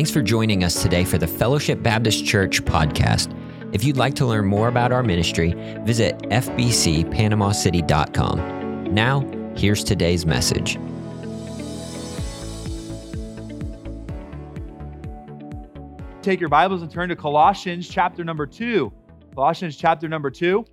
Thanks for joining us today for the Fellowship Baptist Church podcast. If you'd like to learn more about our ministry, visit fbcpanamacity.com. Now, here's today's message. Take your Bibles and turn to Colossians chapter number two. Colossians chapter number two,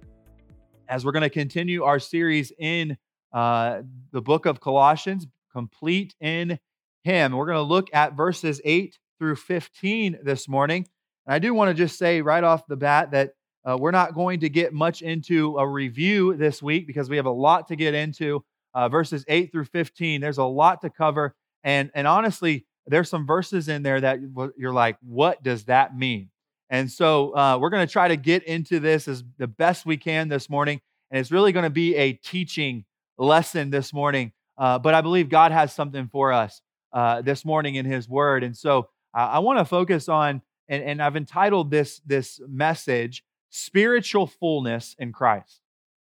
as we're going to continue our series in uh, the book of Colossians, complete in Him. We're going to look at verses 8 through 15 this morning. And I do want to just say right off the bat that uh, we're not going to get much into a review this week because we have a lot to get into. Uh, verses 8 through 15, there's a lot to cover. And, and honestly, there's some verses in there that you're like, what does that mean? And so uh, we're going to try to get into this as the best we can this morning. And it's really going to be a teaching lesson this morning. Uh, but I believe God has something for us uh, this morning in His Word. And so I want to focus on, and, and I've entitled this, this message, Spiritual Fullness in Christ.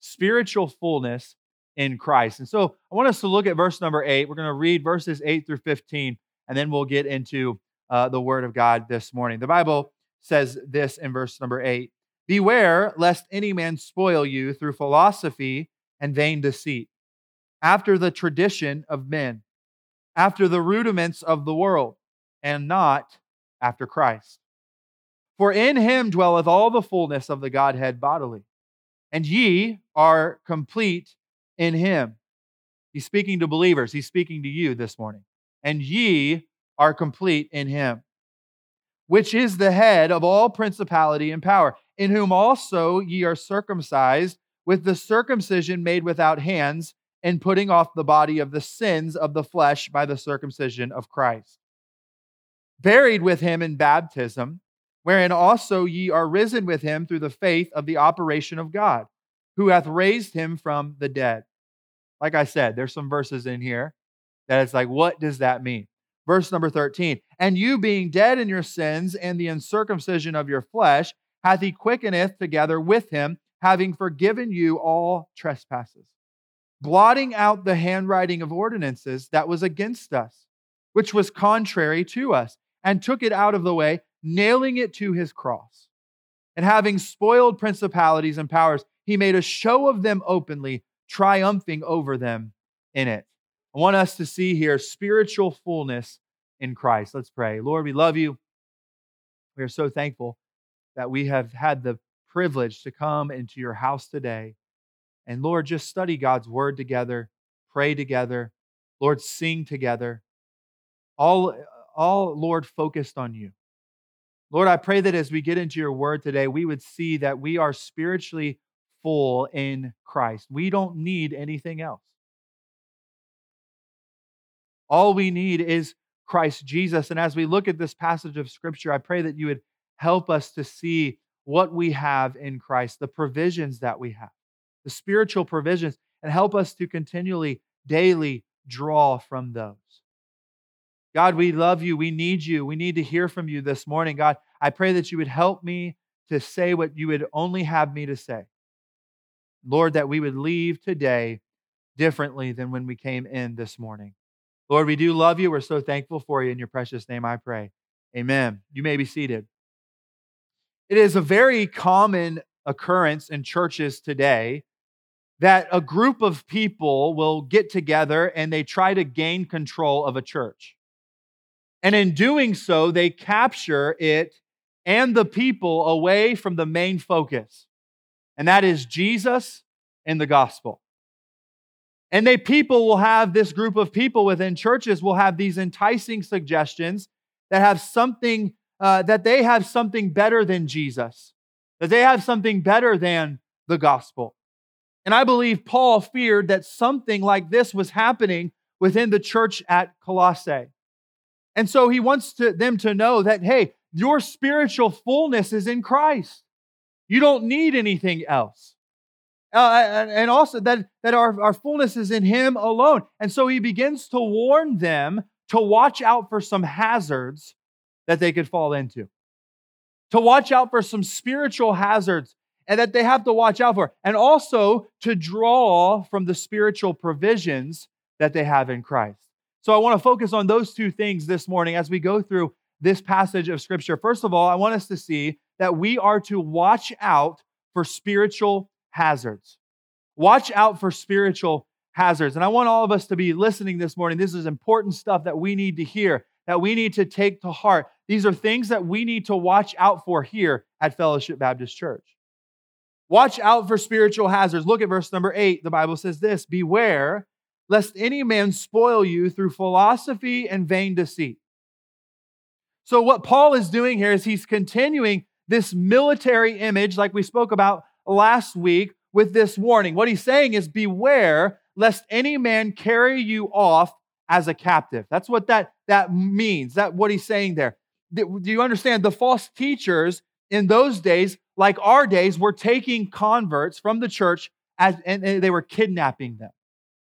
Spiritual Fullness in Christ. And so I want us to look at verse number eight. We're going to read verses eight through 15, and then we'll get into uh, the Word of God this morning. The Bible says this in verse number eight Beware lest any man spoil you through philosophy and vain deceit, after the tradition of men, after the rudiments of the world and not after Christ. For in him dwelleth all the fullness of the Godhead bodily, and ye are complete in him. He's speaking to believers, he's speaking to you this morning. And ye are complete in him, which is the head of all principality and power, in whom also ye are circumcised with the circumcision made without hands, and putting off the body of the sins of the flesh by the circumcision of Christ buried with him in baptism, wherein also ye are risen with him through the faith of the operation of God, who hath raised him from the dead. Like I said, there's some verses in here that it's like, what does that mean? Verse number 13, and you being dead in your sins and the uncircumcision of your flesh, hath he quickeneth together with him, having forgiven you all trespasses, blotting out the handwriting of ordinances that was against us, which was contrary to us and took it out of the way, nailing it to his cross. And having spoiled principalities and powers, he made a show of them openly, triumphing over them in it. I want us to see here spiritual fullness in Christ. Let's pray. Lord, we love you. We are so thankful that we have had the privilege to come into your house today. And Lord, just study God's word together, pray together. Lord, sing together. All all, Lord, focused on you. Lord, I pray that as we get into your word today, we would see that we are spiritually full in Christ. We don't need anything else. All we need is Christ Jesus. And as we look at this passage of scripture, I pray that you would help us to see what we have in Christ, the provisions that we have, the spiritual provisions, and help us to continually, daily draw from those. God, we love you. We need you. We need to hear from you this morning. God, I pray that you would help me to say what you would only have me to say. Lord, that we would leave today differently than when we came in this morning. Lord, we do love you. We're so thankful for you. In your precious name, I pray. Amen. You may be seated. It is a very common occurrence in churches today that a group of people will get together and they try to gain control of a church. And in doing so, they capture it and the people away from the main focus, and that is Jesus and the gospel. And they people will have this group of people within churches will have these enticing suggestions that have something uh, that they have something better than Jesus, that they have something better than the gospel. And I believe Paul feared that something like this was happening within the church at Colossae. And so he wants to, them to know that, hey, your spiritual fullness is in Christ. You don't need anything else. Uh, and also that, that our, our fullness is in Him alone. And so he begins to warn them to watch out for some hazards that they could fall into, to watch out for some spiritual hazards and that they have to watch out for, and also to draw from the spiritual provisions that they have in Christ. So I want to focus on those two things this morning as we go through this passage of scripture? First of all, I want us to see that we are to watch out for spiritual hazards. Watch out for spiritual hazards. And I want all of us to be listening this morning. This is important stuff that we need to hear, that we need to take to heart. These are things that we need to watch out for here at Fellowship Baptist Church. Watch out for spiritual hazards. Look at verse number eight. The Bible says this Beware lest any man spoil you through philosophy and vain deceit. So, what Paul is doing here is he's continuing this military image, like we spoke about last week, with this warning. What he's saying is, Beware lest any man carry you off as a captive. That's what that, that means. That what he's saying there. Do you understand? The false teachers in those days, like our days, were taking converts from the church as, and they were kidnapping them,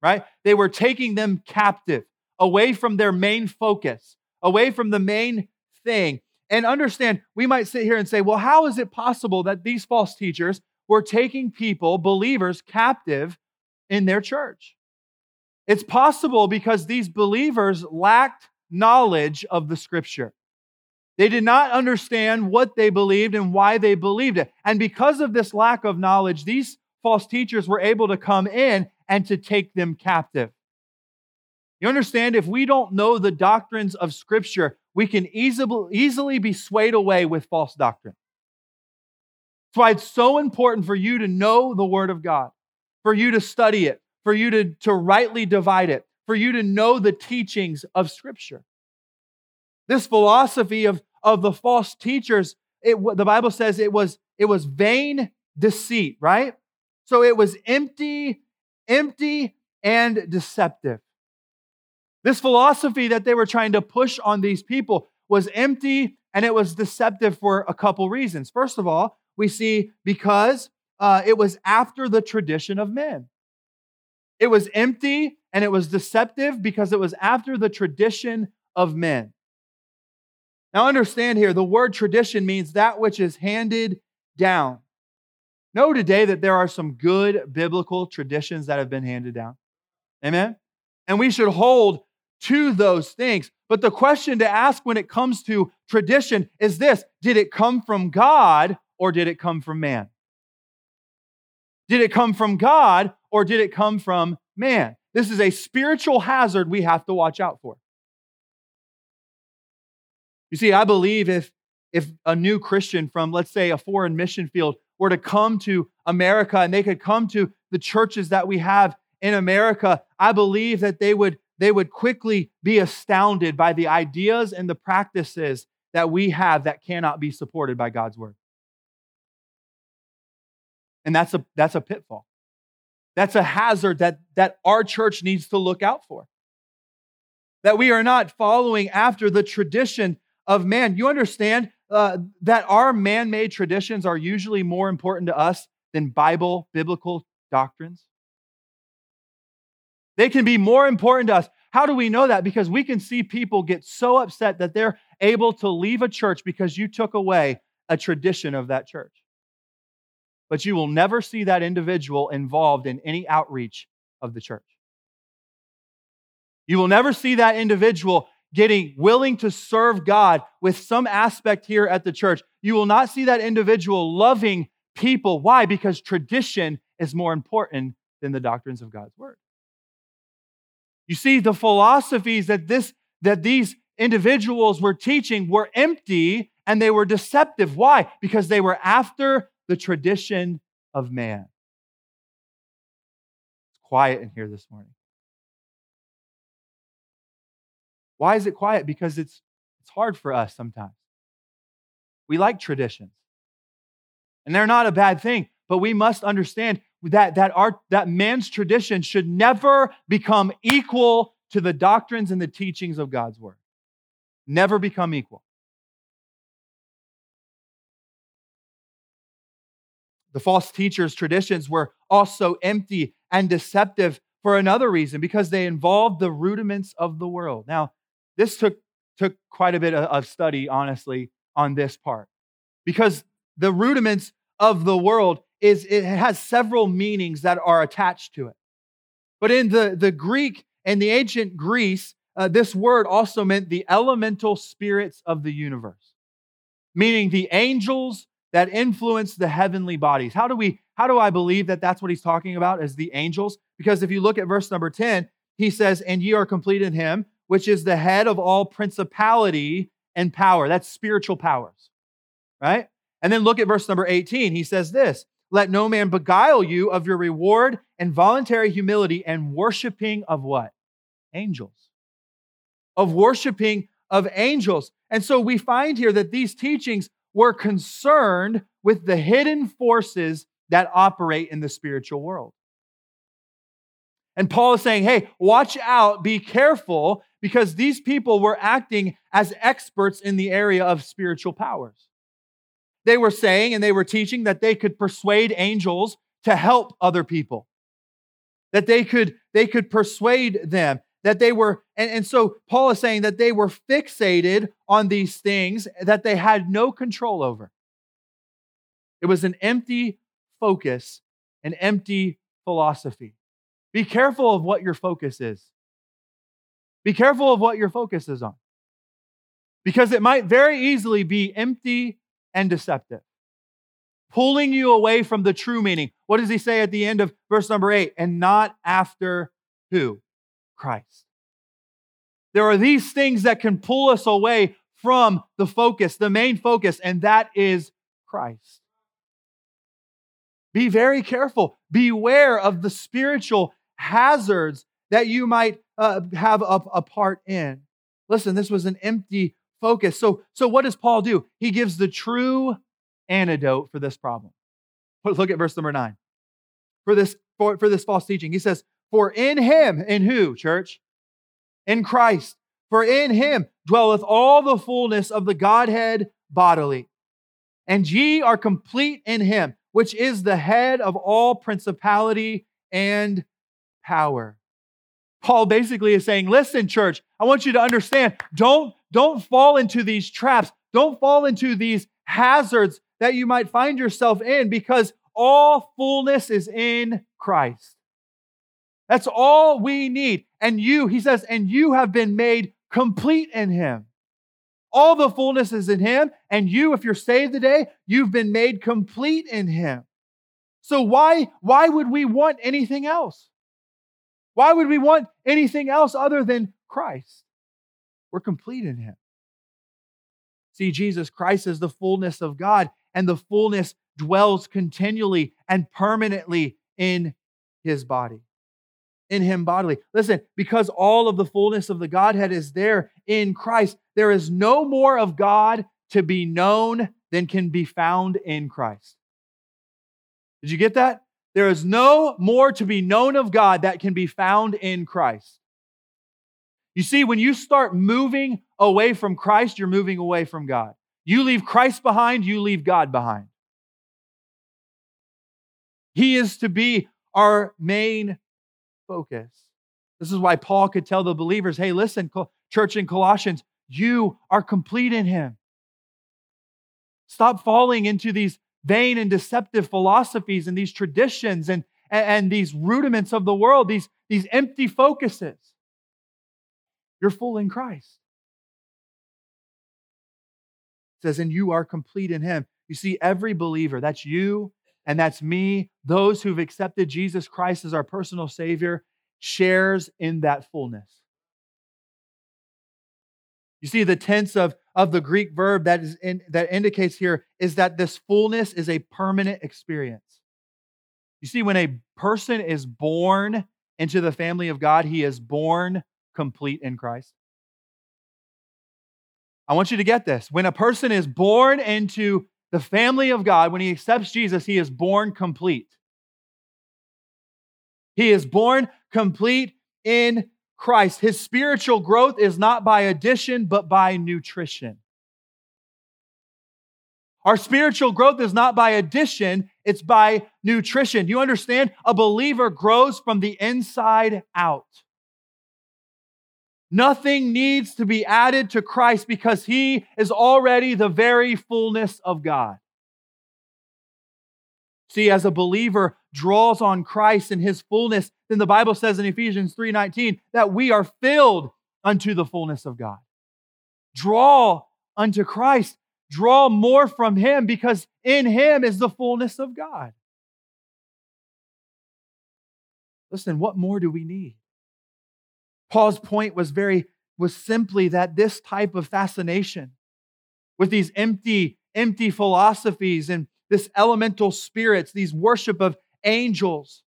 right? They were taking them captive, away from their main focus, away from the main thing. And understand, we might sit here and say, well, how is it possible that these false teachers were taking people, believers, captive in their church? It's possible because these believers lacked knowledge of the scripture. They did not understand what they believed and why they believed it. And because of this lack of knowledge, these false teachers were able to come in and to take them captive. You understand, if we don't know the doctrines of Scripture, we can easily, easily be swayed away with false doctrine. That's why it's so important for you to know the Word of God, for you to study it, for you to, to rightly divide it, for you to know the teachings of Scripture. This philosophy of, of the false teachers, it, the Bible says it was, it was vain deceit, right? So it was empty, empty, and deceptive. This philosophy that they were trying to push on these people was empty and it was deceptive for a couple reasons. First of all, we see because uh, it was after the tradition of men. It was empty and it was deceptive because it was after the tradition of men. Now, understand here, the word tradition means that which is handed down. Know today that there are some good biblical traditions that have been handed down. Amen? And we should hold to those things. But the question to ask when it comes to tradition is this Did it come from God or did it come from man? Did it come from God or did it come from man? This is a spiritual hazard we have to watch out for. You see, I believe if, if a new Christian from, let's say, a foreign mission field were to come to America and they could come to the churches that we have in America, I believe that they would, they would quickly be astounded by the ideas and the practices that we have that cannot be supported by God's word. And that's a, that's a pitfall. That's a hazard that, that our church needs to look out for. That we are not following after the tradition of man. You understand uh, that our man made traditions are usually more important to us than Bible, biblical doctrines? They can be more important to us. How do we know that? Because we can see people get so upset that they're able to leave a church because you took away a tradition of that church. But you will never see that individual involved in any outreach of the church. You will never see that individual getting willing to serve God with some aspect here at the church, you will not see that individual loving people. Why? Because tradition is more important than the doctrines of God's word. You see, the philosophies that this that these individuals were teaching were empty and they were deceptive. Why? Because they were after the tradition of man. It's quiet in here this morning. Why is it quiet? Because it's, it's hard for us sometimes. We like traditions, and they're not a bad thing, but we must understand that, that, our, that man's tradition should never become equal to the doctrines and the teachings of God's word. Never become equal. The false teachers' traditions were also empty and deceptive for another reason because they involved the rudiments of the world. Now, this took, took quite a bit of study, honestly, on this part. Because the rudiments of the world is it has several meanings that are attached to it. But in the, the Greek and the ancient Greece, uh, this word also meant the elemental spirits of the universe, meaning the angels that influence the heavenly bodies. How do we how do I believe that that's what he's talking about as the angels? Because if you look at verse number 10, he says, "And ye are complete in him, which is the head of all principality and power." That's spiritual powers. Right? And then look at verse number 18. He says this, "Let no man beguile you of your reward and voluntary humility and worshiping of what? Angels." Of worshiping of angels. And so we find here that these teachings were concerned with the hidden forces that operate in the spiritual world. And Paul is saying, hey, watch out, be careful, because these people were acting as experts in the area of spiritual powers. They were saying and they were teaching that they could persuade angels to help other people, that they could, they could persuade them that they were, and, and so Paul is saying that they were fixated on these things that they had no control over. It was an empty focus, an empty philosophy. Be careful of what your focus is. Be careful of what your focus is on. Because it might very easily be empty and deceptive, pulling you away from the true meaning. What does he say at the end of verse number eight? And not after who? Christ. There are these things that can pull us away from the focus, the main focus, and that is Christ. Be very careful. Beware of the spiritual hazards that you might uh, have a, a part in. Listen, this was an empty focus. So, so what does Paul do? He gives the true antidote for this problem. Look at verse number nine. For this, for, for this false teaching, he says, for in him, in who, church? In Christ. For in him dwelleth all the fullness of the Godhead bodily. And ye are complete in him, which is the head of all principality and power. Paul basically is saying, listen, church, I want you to understand, don't, don't fall into these traps. Don't fall into these hazards that you might find yourself in because all fullness is in Christ. That's all we need. And you, he says, and you have been made complete in him. All the fullness is in him. And you, if you're saved today, you've been made complete in him. So why, why would we want anything else? Why would we want anything else other than Christ? We're complete in him. See, Jesus Christ is the fullness of God, and the fullness dwells continually and permanently in his body in him bodily. Listen, because all of the fullness of the Godhead is there in Christ, there is no more of God to be known than can be found in Christ. Did you get that? There is no more to be known of God that can be found in Christ. You see, when you start moving away from Christ, you're moving away from God. You leave Christ behind, you leave God behind. He is to be our main focus. This is why Paul could tell the believers hey, listen, church in Colossians, you are complete in him. Stop falling into these vain and deceptive philosophies and these traditions and, and, these rudiments of the world, these, these empty focuses. You're full in Christ. It says, and you are complete in him. You see, every believer, that's you and that's me, those who've accepted Jesus Christ as our personal Savior, shares in that fullness. You see, the tense of, of the Greek verb that, is in, that indicates here is that this fullness is a permanent experience. You see, when a person is born into the family of God, he is born complete in Christ. I want you to get this. When a person is born into the family of God, when he accepts Jesus, he is born complete. He is born complete in Christ. His spiritual growth is not by addition, but by nutrition. Our spiritual growth is not by addition, it's by nutrition. You understand? A believer grows from the inside out. Nothing needs to be added to Christ because he is already the very fullness of God. See, as a believer draws on Christ and his fullness, then the Bible says in Ephesians 3:19 that we are filled unto the fullness of God. Draw unto Christ. Draw more from Him because in Him is the fullness of God. Listen, what more do we need? Paul's point was very was simply that this type of fascination with these empty empty philosophies and this elemental spirits, these worship of angels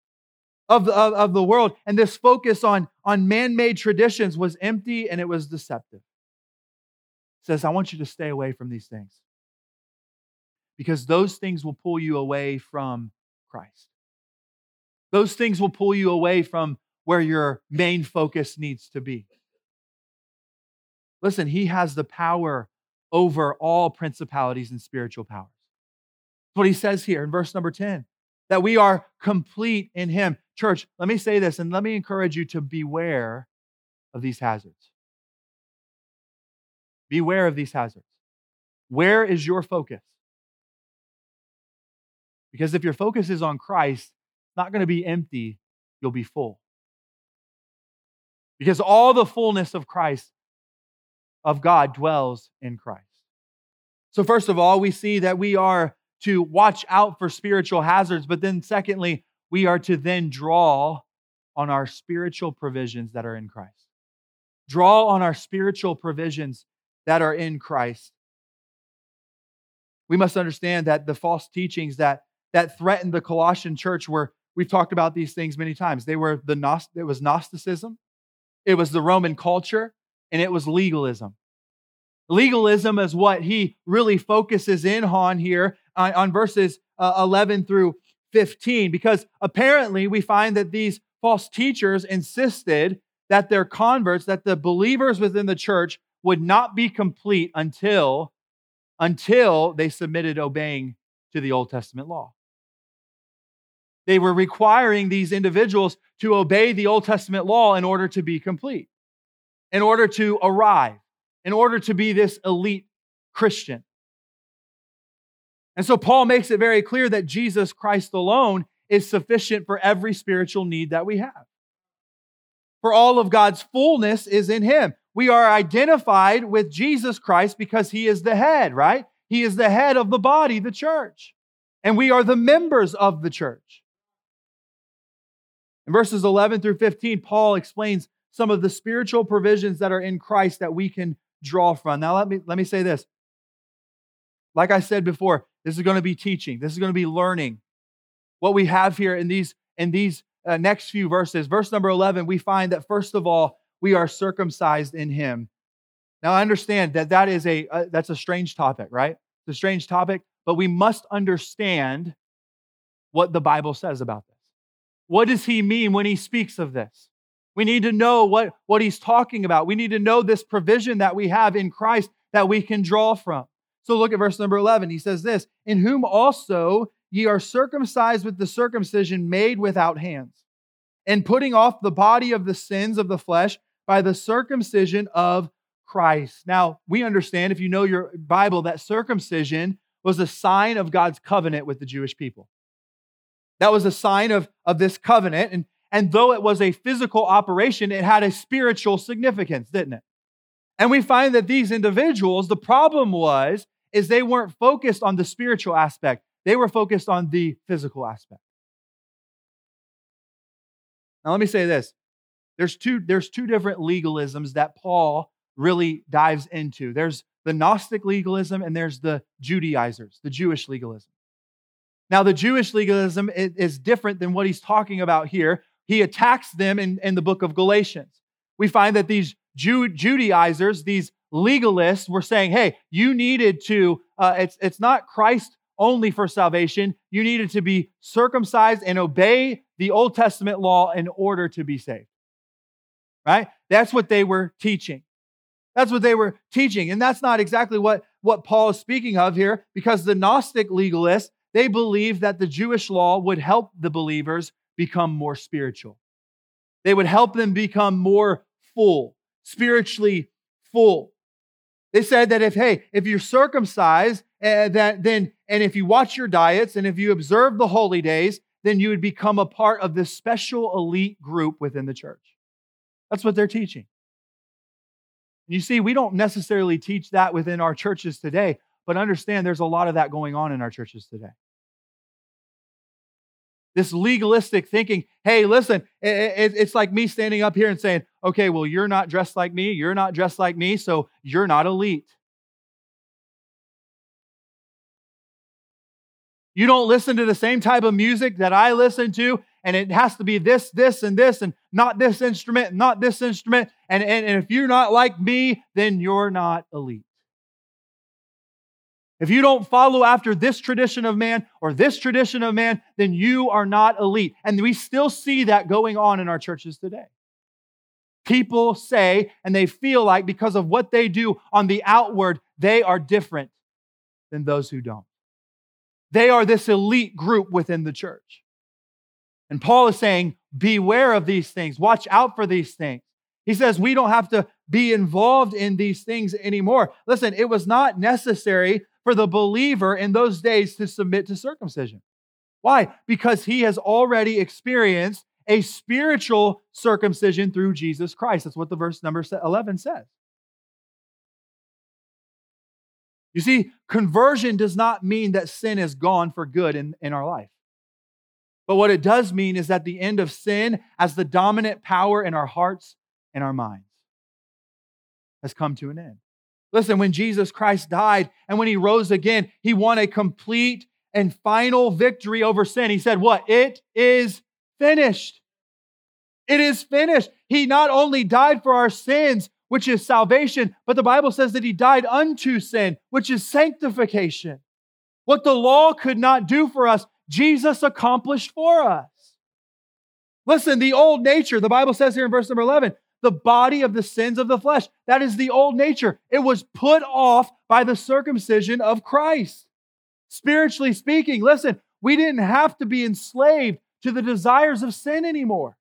of the, of, of the world, and this focus on, on man made traditions was empty and it was deceptive. It says, I want you to stay away from these things because those things will pull you away from Christ. Those things will pull you away from where your main focus needs to be. Listen, he has the power over all principalities and spiritual powers. That's what he says here in verse number 10 that we are complete in him. Church, let me say this and let me encourage you to beware of these hazards. Beware of these hazards. Where is your focus? Because if your focus is on Christ, it's not going to be empty, you'll be full. Because all the fullness of Christ, of God, dwells in Christ. So, first of all, we see that we are to watch out for spiritual hazards, but then, secondly, we are to then draw on our spiritual provisions that are in Christ. Draw on our spiritual provisions that are in Christ. We must understand that the false teachings that, that threatened the Colossian church were, we've talked about these things many times. They were the it was Gnosticism, it was the Roman culture, and it was legalism. Legalism is what he really focuses in on here on, on verses uh, 11 through 15, because apparently we find that these false teachers insisted that their converts, that the believers within the church would not be complete until, until they submitted obeying to the Old Testament law. They were requiring these individuals to obey the Old Testament law in order to be complete, in order to arrive, in order to be this elite Christian. And so Paul makes it very clear that Jesus Christ alone is sufficient for every spiritual need that we have. For all of God's fullness is in him. We are identified with Jesus Christ because he is the head, right? He is the head of the body, the church. And we are the members of the church. In verses 11 through 15, Paul explains some of the spiritual provisions that are in Christ that we can draw from. Now, let me, let me say this. Like I said before, this is going to be teaching. This is going to be learning. What we have here in these in these uh, next few verses, verse number 11, we find that first of all, we are circumcised in him. Now I understand that that is a uh, that's a strange topic, right? It's a strange topic, but we must understand what the Bible says about this. What does he mean when he speaks of this? We need to know what, what he's talking about. We need to know this provision that we have in Christ that we can draw from. So look at verse number 11. He says this In whom also ye are circumcised with the circumcision made without hands, and putting off the body of the sins of the flesh by the circumcision of Christ. Now, we understand, if you know your Bible, that circumcision was a sign of God's covenant with the Jewish people. That was a sign of, of this covenant. And, and though it was a physical operation, it had a spiritual significance, didn't it? And we find that these individuals, the problem was is they weren't focused on the spiritual aspect, they were focused on the physical aspect. Now, let me say this there's two, there's two different legalisms that Paul really dives into. There's the Gnostic legalism and there's the Judaizers, the Jewish legalism. Now, the Jewish legalism is different than what he's talking about here. He attacks them in, in the book of Galatians. We find that these Jew, Judaizers, these legalists were saying, hey, you needed to, uh, it's, it's not Christ only for salvation. You needed to be circumcised and obey the Old Testament law in order to be saved. Right? That's what they were teaching. That's what they were teaching. And that's not exactly what, what Paul is speaking of here, because the Gnostic legalists, they believed that the Jewish law would help the believers become more spiritual. They would help them become more full, spiritually full. They said that if, hey, if you're circumcised, uh, that then, and if you watch your diets and if you observe the holy days, then you would become a part of this special elite group within the church. That's what they're teaching. You see, we don't necessarily teach that within our churches today, but understand there's a lot of that going on in our churches today. This legalistic thinking, hey, listen, it's like me standing up here and saying, okay, well, you're not dressed like me, you're not dressed like me, so you're not elite. You don't listen to the same type of music that I listen to, and it has to be this, this, and this, and not this instrument, not this instrument. And, and, and if you're not like me, then you're not elite. If you don't follow after this tradition of man or this tradition of man, then you are not elite. And we still see that going on in our churches today. People say and they feel like because of what they do on the outward, they are different than those who don't. They are this elite group within the church. And Paul is saying, beware of these things, watch out for these things. He says we don't have to be involved in these things anymore. Listen, it was not necessary for the believer in those days to submit to circumcision. Why? Because he has already experienced a spiritual circumcision through Jesus Christ. That's what the verse number 11 says. You see, conversion does not mean that sin is gone for good in, in our life. But what it does mean is that the end of sin as the dominant power in our hearts and our minds has come to an end. Listen, when Jesus Christ died and when he rose again, he won a complete and final victory over sin. He said, What? It is finished. It is finished. He not only died for our sins, which is salvation, but the Bible says that he died unto sin, which is sanctification. What the law could not do for us, Jesus accomplished for us. Listen, the old nature, the Bible says here in verse number 11, the body of the sins of the flesh. That is the old nature. It was put off by the circumcision of Christ. Spiritually speaking, listen, we didn't have to be enslaved to the desires of sin anymore.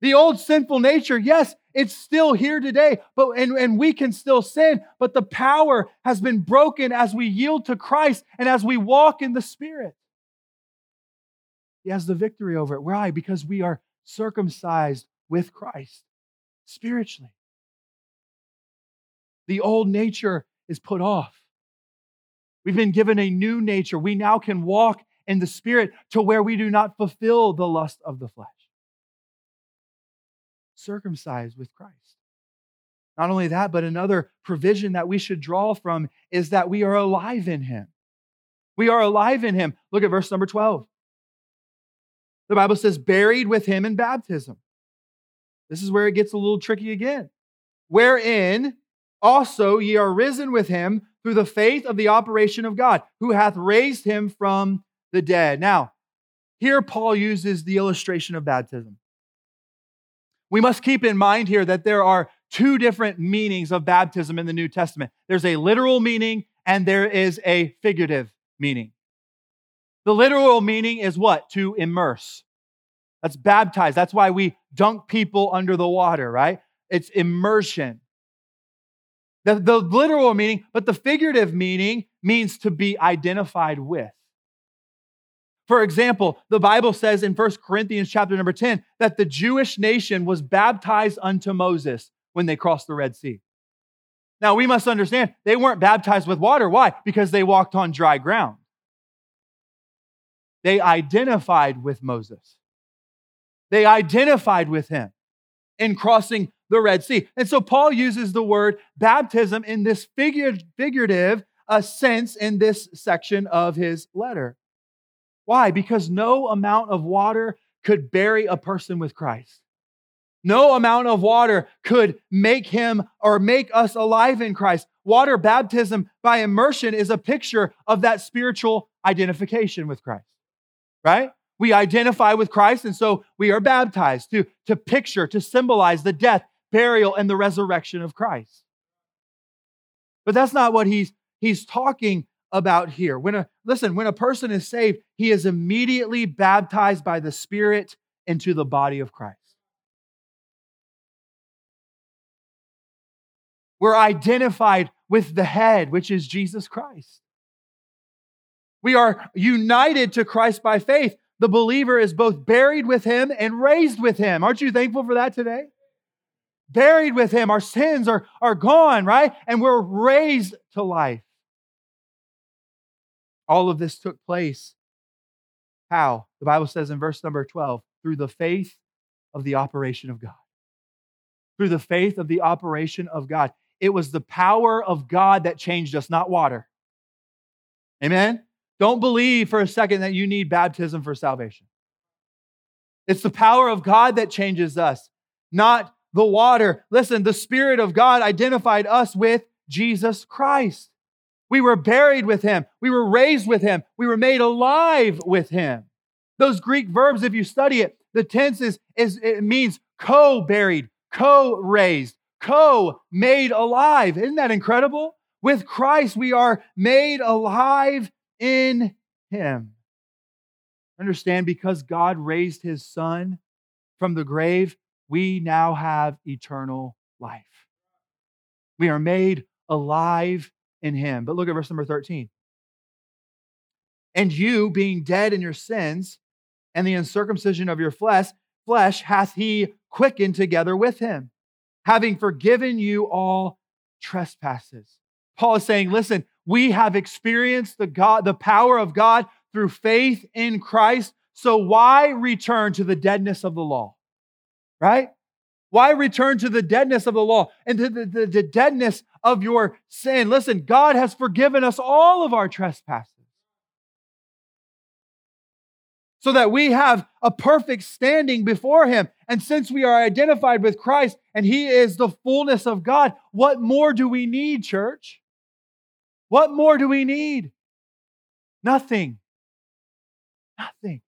The old sinful nature, yes, it's still here today, but and, and we can still sin, but the power has been broken as we yield to Christ and as we walk in the Spirit. He has the victory over it. Why? Because we are circumcised with Christ spiritually. The old nature is put off. We've been given a new nature. We now can walk in the Spirit to where we do not fulfill the lust of the flesh circumcised with Christ. Not only that, but another provision that we should draw from is that we are alive in Him. We are alive in Him. Look at verse number 12. The Bible says, buried with Him in baptism. This is where it gets a little tricky again. Wherein also ye are risen with Him through the faith of the operation of God, who hath raised Him from the dead. Now, here Paul uses the illustration of baptism. We must keep in mind here that there are two different meanings of baptism in the New Testament there's a literal meaning and there is a figurative meaning. The literal meaning is what? To immerse. That's baptized. That's why we dunk people under the water, right? It's immersion. The, the literal meaning, but the figurative meaning means to be identified with. For example, the Bible says in 1 Corinthians chapter number 10 that the Jewish nation was baptized unto Moses when they crossed the Red Sea. Now, we must understand they weren't baptized with water. Why? Because they walked on dry ground. They identified with Moses. They identified with him in crossing the Red Sea. And so Paul uses the word baptism in this figurative uh, sense in this section of his letter. Why? Because no amount of water could bury a person with Christ. No amount of water could make him or make us alive in Christ. Water baptism by immersion is a picture of that spiritual identification with Christ, right? We identify with Christ, and so we are baptized to, to picture, to symbolize the death, burial, and the resurrection of Christ. But that's not what he's, he's talking about here. When a listen, when a person is saved, he is immediately baptized by the Spirit into the body of Christ. We're identified with the head, which is Jesus Christ. We are united to Christ by faith. The believer is both buried with him and raised with him. Aren't you thankful for that today? buried with him. Our sins are, are gone, right? And we're raised to life. All of this took place. How? The Bible says in verse number 12, through the faith of the operation of God. Through the faith of the operation of God. It was the power of God that changed us, not water. Amen? Don't believe for a second that you need baptism for salvation. It's the power of God that changes us, not the water. Listen, the Spirit of God identified us with Jesus Christ. We were buried with him. We were raised with him. We were made alive with him. Those Greek verbs, if you study it, the tense is, is it means co-buried, co-raised, co-made alive. Isn't that incredible? With Christ, we are made alive in him. Understand, because God raised his son from the grave, we now have eternal life. We are made alive in him. But look at verse number 13. And you, being dead in your sins and the uncircumcision of your flesh, flesh hath he quickened together with him, having forgiven you all trespasses. Paul is saying, listen, we have experienced the God, the power of God through faith in Christ. So why return to the deadness of the law? Right? Why return to the deadness of the law and to the, the, the, deadness of your sin? Listen, God has forgiven us all of our trespasses. So that we have a perfect standing before Him. And since we are identified with Christ and He is the fullness of God, what more do we need, church? What more do we need? Nothing. Nothing.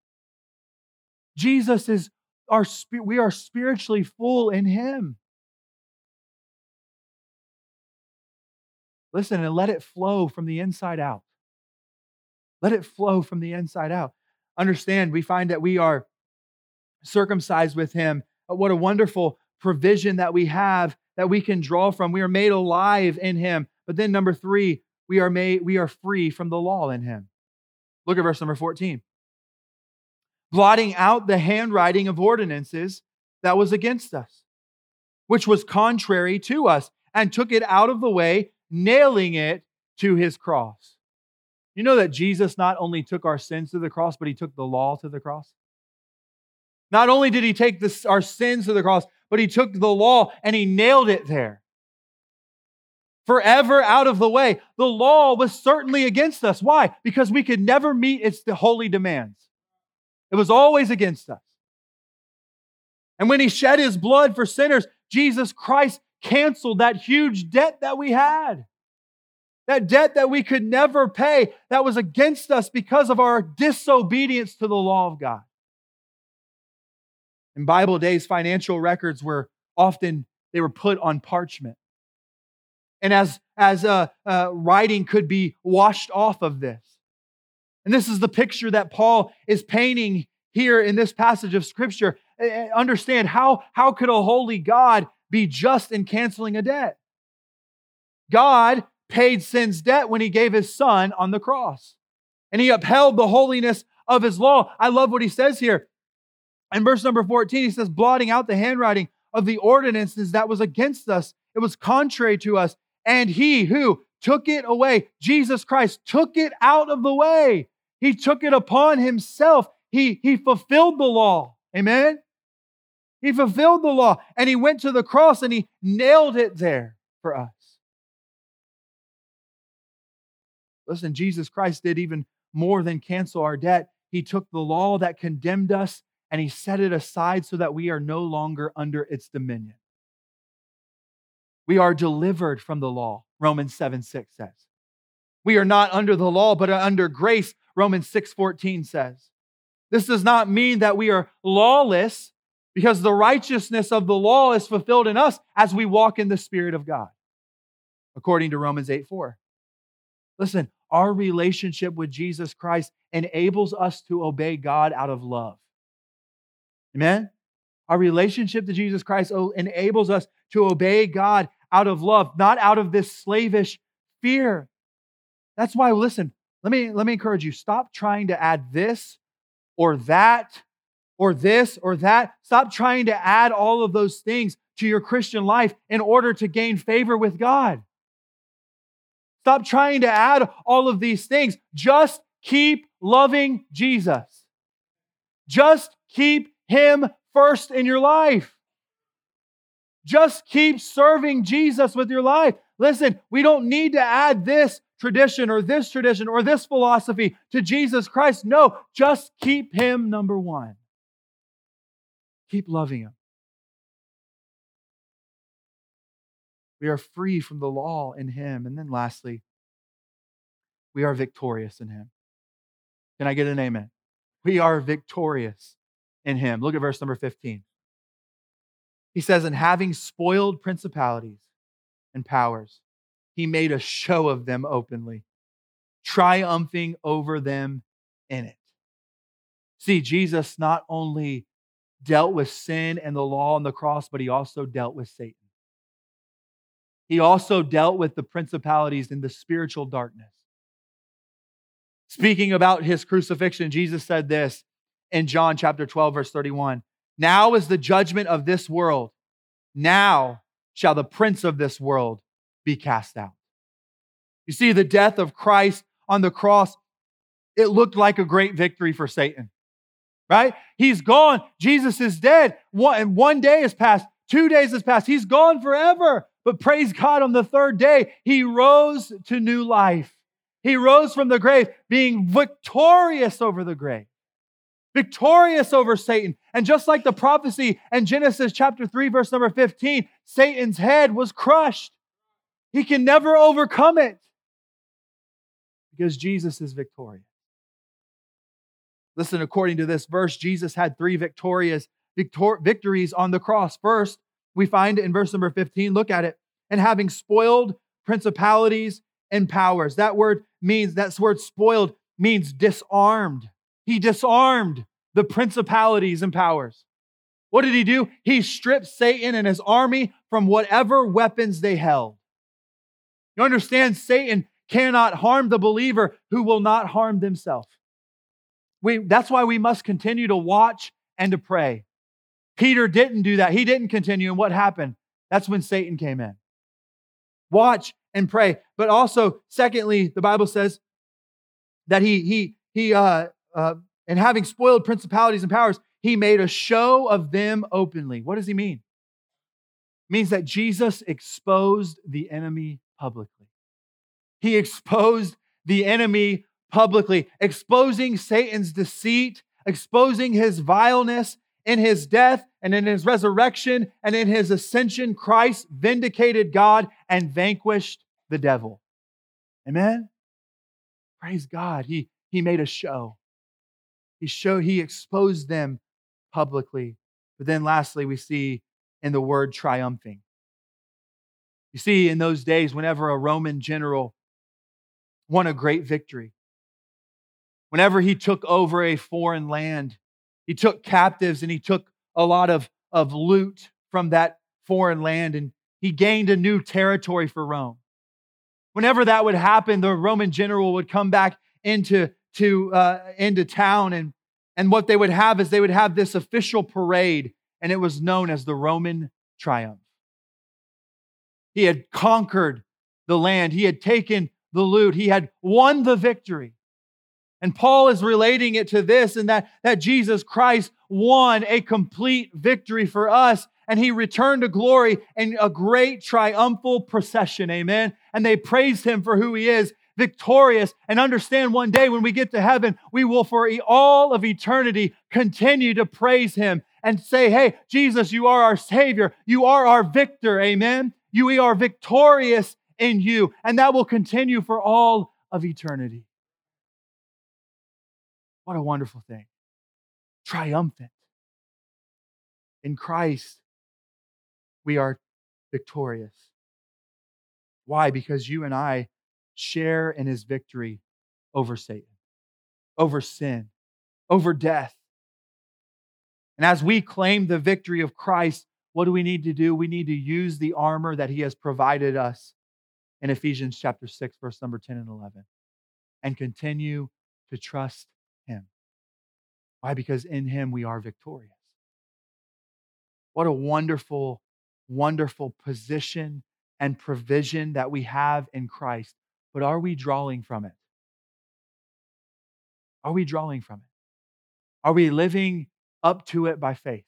Jesus is our spirit. we are spiritually full in him. Listen and let it flow from the inside out. Let it flow from the inside out. Understand, we find that we are circumcised with him. But What a wonderful provision that we have that we can draw from. We are made alive in him. But then number 3, we are made we are free from the law in him. Look at verse number 14 blotting out the handwriting of ordinances that was against us, which was contrary to us, and took it out of the way, nailing it to his cross. You know that Jesus not only took our sins to the cross, but he took the law to the cross? Not only did he take this, our sins to the cross, but he took the law and he nailed it there. Forever out of the way. The law was certainly against us. Why? Because we could never meet its holy demands. It was always against us. And when he shed his blood for sinners, Jesus Christ canceled that huge debt that we had. That debt that we could never pay, that was against us because of our disobedience to the law of God. In Bible days, financial records were often they were put on parchment. And as, as uh, uh, writing could be washed off of this. And this is the picture that Paul is painting here in this passage of scripture. Understand how, how could a holy God be just in canceling a debt? God paid sin's debt when he gave his son on the cross. And he upheld the holiness of his law. I love what he says here. In verse number 14, he says, blotting out the handwriting of the ordinances that was against us. It was contrary to us. And he who took it away. Jesus Christ took it out of the way. He took it upon himself. He, he fulfilled the law. Amen? He fulfilled the law and he went to the cross and he nailed it there for us. Listen, Jesus Christ did even more than cancel our debt. He took the law that condemned us and he set it aside so that we are no longer under its dominion. We are delivered from the law, Romans 7 6 says. We are not under the law, but under grace, Romans 6 14 says. This does not mean that we are lawless because the righteousness of the law is fulfilled in us as we walk in the Spirit of God, according to Romans 8 4. Listen, our relationship with Jesus Christ enables us to obey God out of love. Amen? Our relationship to Jesus Christ enables us to obey God out of love, not out of this slavish fear. That's why, listen, let me, let me encourage you stop trying to add this or that or this or that. Stop trying to add all of those things to your Christian life in order to gain favor with God. Stop trying to add all of these things. Just keep loving Jesus. Just keep Him first in your life. Just keep serving Jesus with your life. Listen, we don't need to add this tradition or this tradition or this philosophy to Jesus Christ. No, just keep Him number one. Keep loving Him. We are free from the law in Him. And then lastly, we are victorious in Him. Can I get an amen? We are victorious in Him. Look at verse number 15. He says, And having spoiled principalities and powers, He made a show of them openly, triumphing over them in it. See, Jesus not only dealt with sin and the law on the cross, but He also dealt with Satan. He also dealt with the principalities in the spiritual darkness. Speaking about his crucifixion, Jesus said this in John chapter 12, verse 31. Now is the judgment of this world. Now shall the prince of this world be cast out. You see, the death of Christ on the cross, it looked like a great victory for Satan, right? He's gone. Jesus is dead. One, one day has passed. Two days has passed. He's gone forever. But praise God, on the third day, he rose to new life. He rose from the grave, being victorious over the grave, victorious over Satan. And just like the prophecy in Genesis chapter 3, verse number 15, Satan's head was crushed. He can never overcome it because Jesus is victorious. Listen, according to this verse, Jesus had three victorious victor- victories on the cross. First, we find it in verse number 15, look at it, and having spoiled principalities and powers. That word means, that word spoiled means disarmed. He disarmed the principalities and powers. What did he do? He stripped Satan and his army from whatever weapons they held. You understand, Satan cannot harm the believer who will not harm themselves. We, that's why we must continue to watch and to pray. Peter didn't do that. He didn't continue. And what happened? That's when Satan came in. Watch and pray. But also, secondly, the Bible says that he he he uh, uh and having spoiled principalities and powers, he made a show of them openly. What does he mean? It means that Jesus exposed the enemy publicly. He exposed the enemy publicly, exposing Satan's deceit, exposing his vileness, in his death and in his resurrection and in his ascension, Christ vindicated God and vanquished the devil. Amen? Praise God. He, he made a show. He showed, he exposed them publicly. But then lastly, we see in the word triumphing. You see, in those days, whenever a Roman general won a great victory, whenever he took over a foreign land, he took captives and he took a lot of, of loot from that foreign land and he gained a new territory for Rome. Whenever that would happen, the Roman general would come back into, to, uh, into town and, and what they would have is they would have this official parade and it was known as the Roman triumph. He had conquered the land. He had taken the loot. He had won the victory. And Paul is relating it to this and that, that Jesus Christ won a complete victory for us and he returned to glory in a great triumphal procession. Amen. And they praised him for who he is, victorious. And understand one day when we get to heaven, we will for all of eternity continue to praise him and say, Hey, Jesus, you are our Savior. You are our victor. Amen. You, we are victorious in you. And that will continue for all of eternity. What a wonderful thing. Triumphant. In Christ, we are victorious. Why? Because you and I share in his victory over Satan, over sin, over death. And as we claim the victory of Christ, what do we need to do? We need to use the armor that he has provided us in Ephesians chapter 6, verse number 10 and 11, and continue to trust him. Why? Because in him we are victorious. What a wonderful, wonderful position and provision that we have in Christ, but are we drawing from it? Are we drawing from it? Are we living up to it by faith?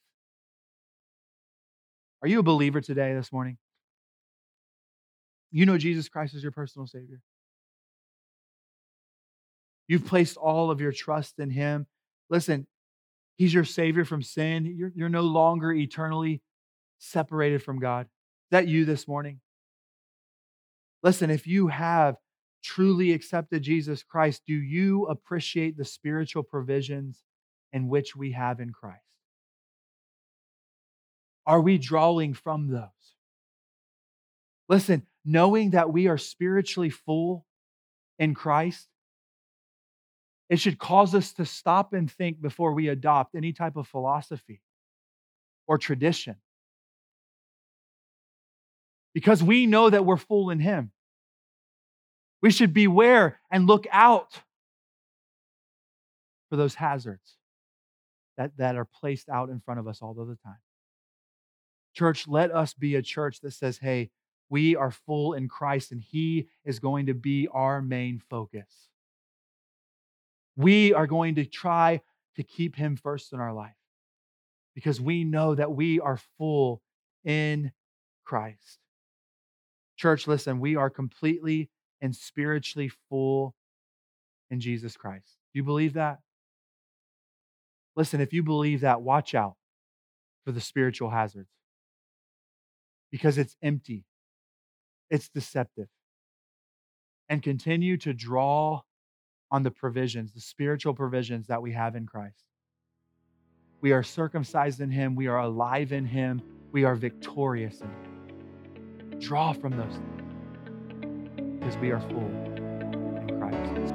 Are you a believer today, this morning? You know Jesus Christ is your personal Savior. You've placed all of your trust in Him. Listen, He's your Savior from sin. You're, you're no longer eternally separated from God. Is that you this morning? Listen, if you have truly accepted Jesus Christ, do you appreciate the spiritual provisions in which we have in Christ? Are we drawing from those? Listen, knowing that we are spiritually full in Christ, it should cause us to stop and think before we adopt any type of philosophy or tradition. Because we know that we're full in Him. We should beware and look out for those hazards that, that are placed out in front of us all the time. Church, let us be a church that says, hey, we are full in Christ and He is going to be our main focus. We are going to try to keep Him first in our life because we know that we are full in Christ. Church, listen, we are completely and spiritually full in Jesus Christ. Do you believe that? Listen, if you believe that, watch out for the spiritual hazards because it's empty, it's deceptive. And continue to draw on the provisions, the spiritual provisions that we have in Christ. We are circumcised in Him, we are alive in Him, we are victorious in Him. Draw from those things because we are full in Christ.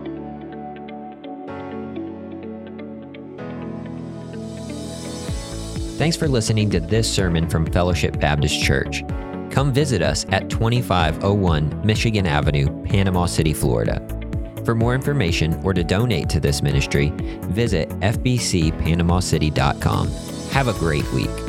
Thanks for listening to this sermon from Fellowship Baptist Church. Come visit us at 2501 Michigan Avenue, Panama City, Florida. For more information or to donate to this ministry, visit fbcpanamacity.com. Have a great week.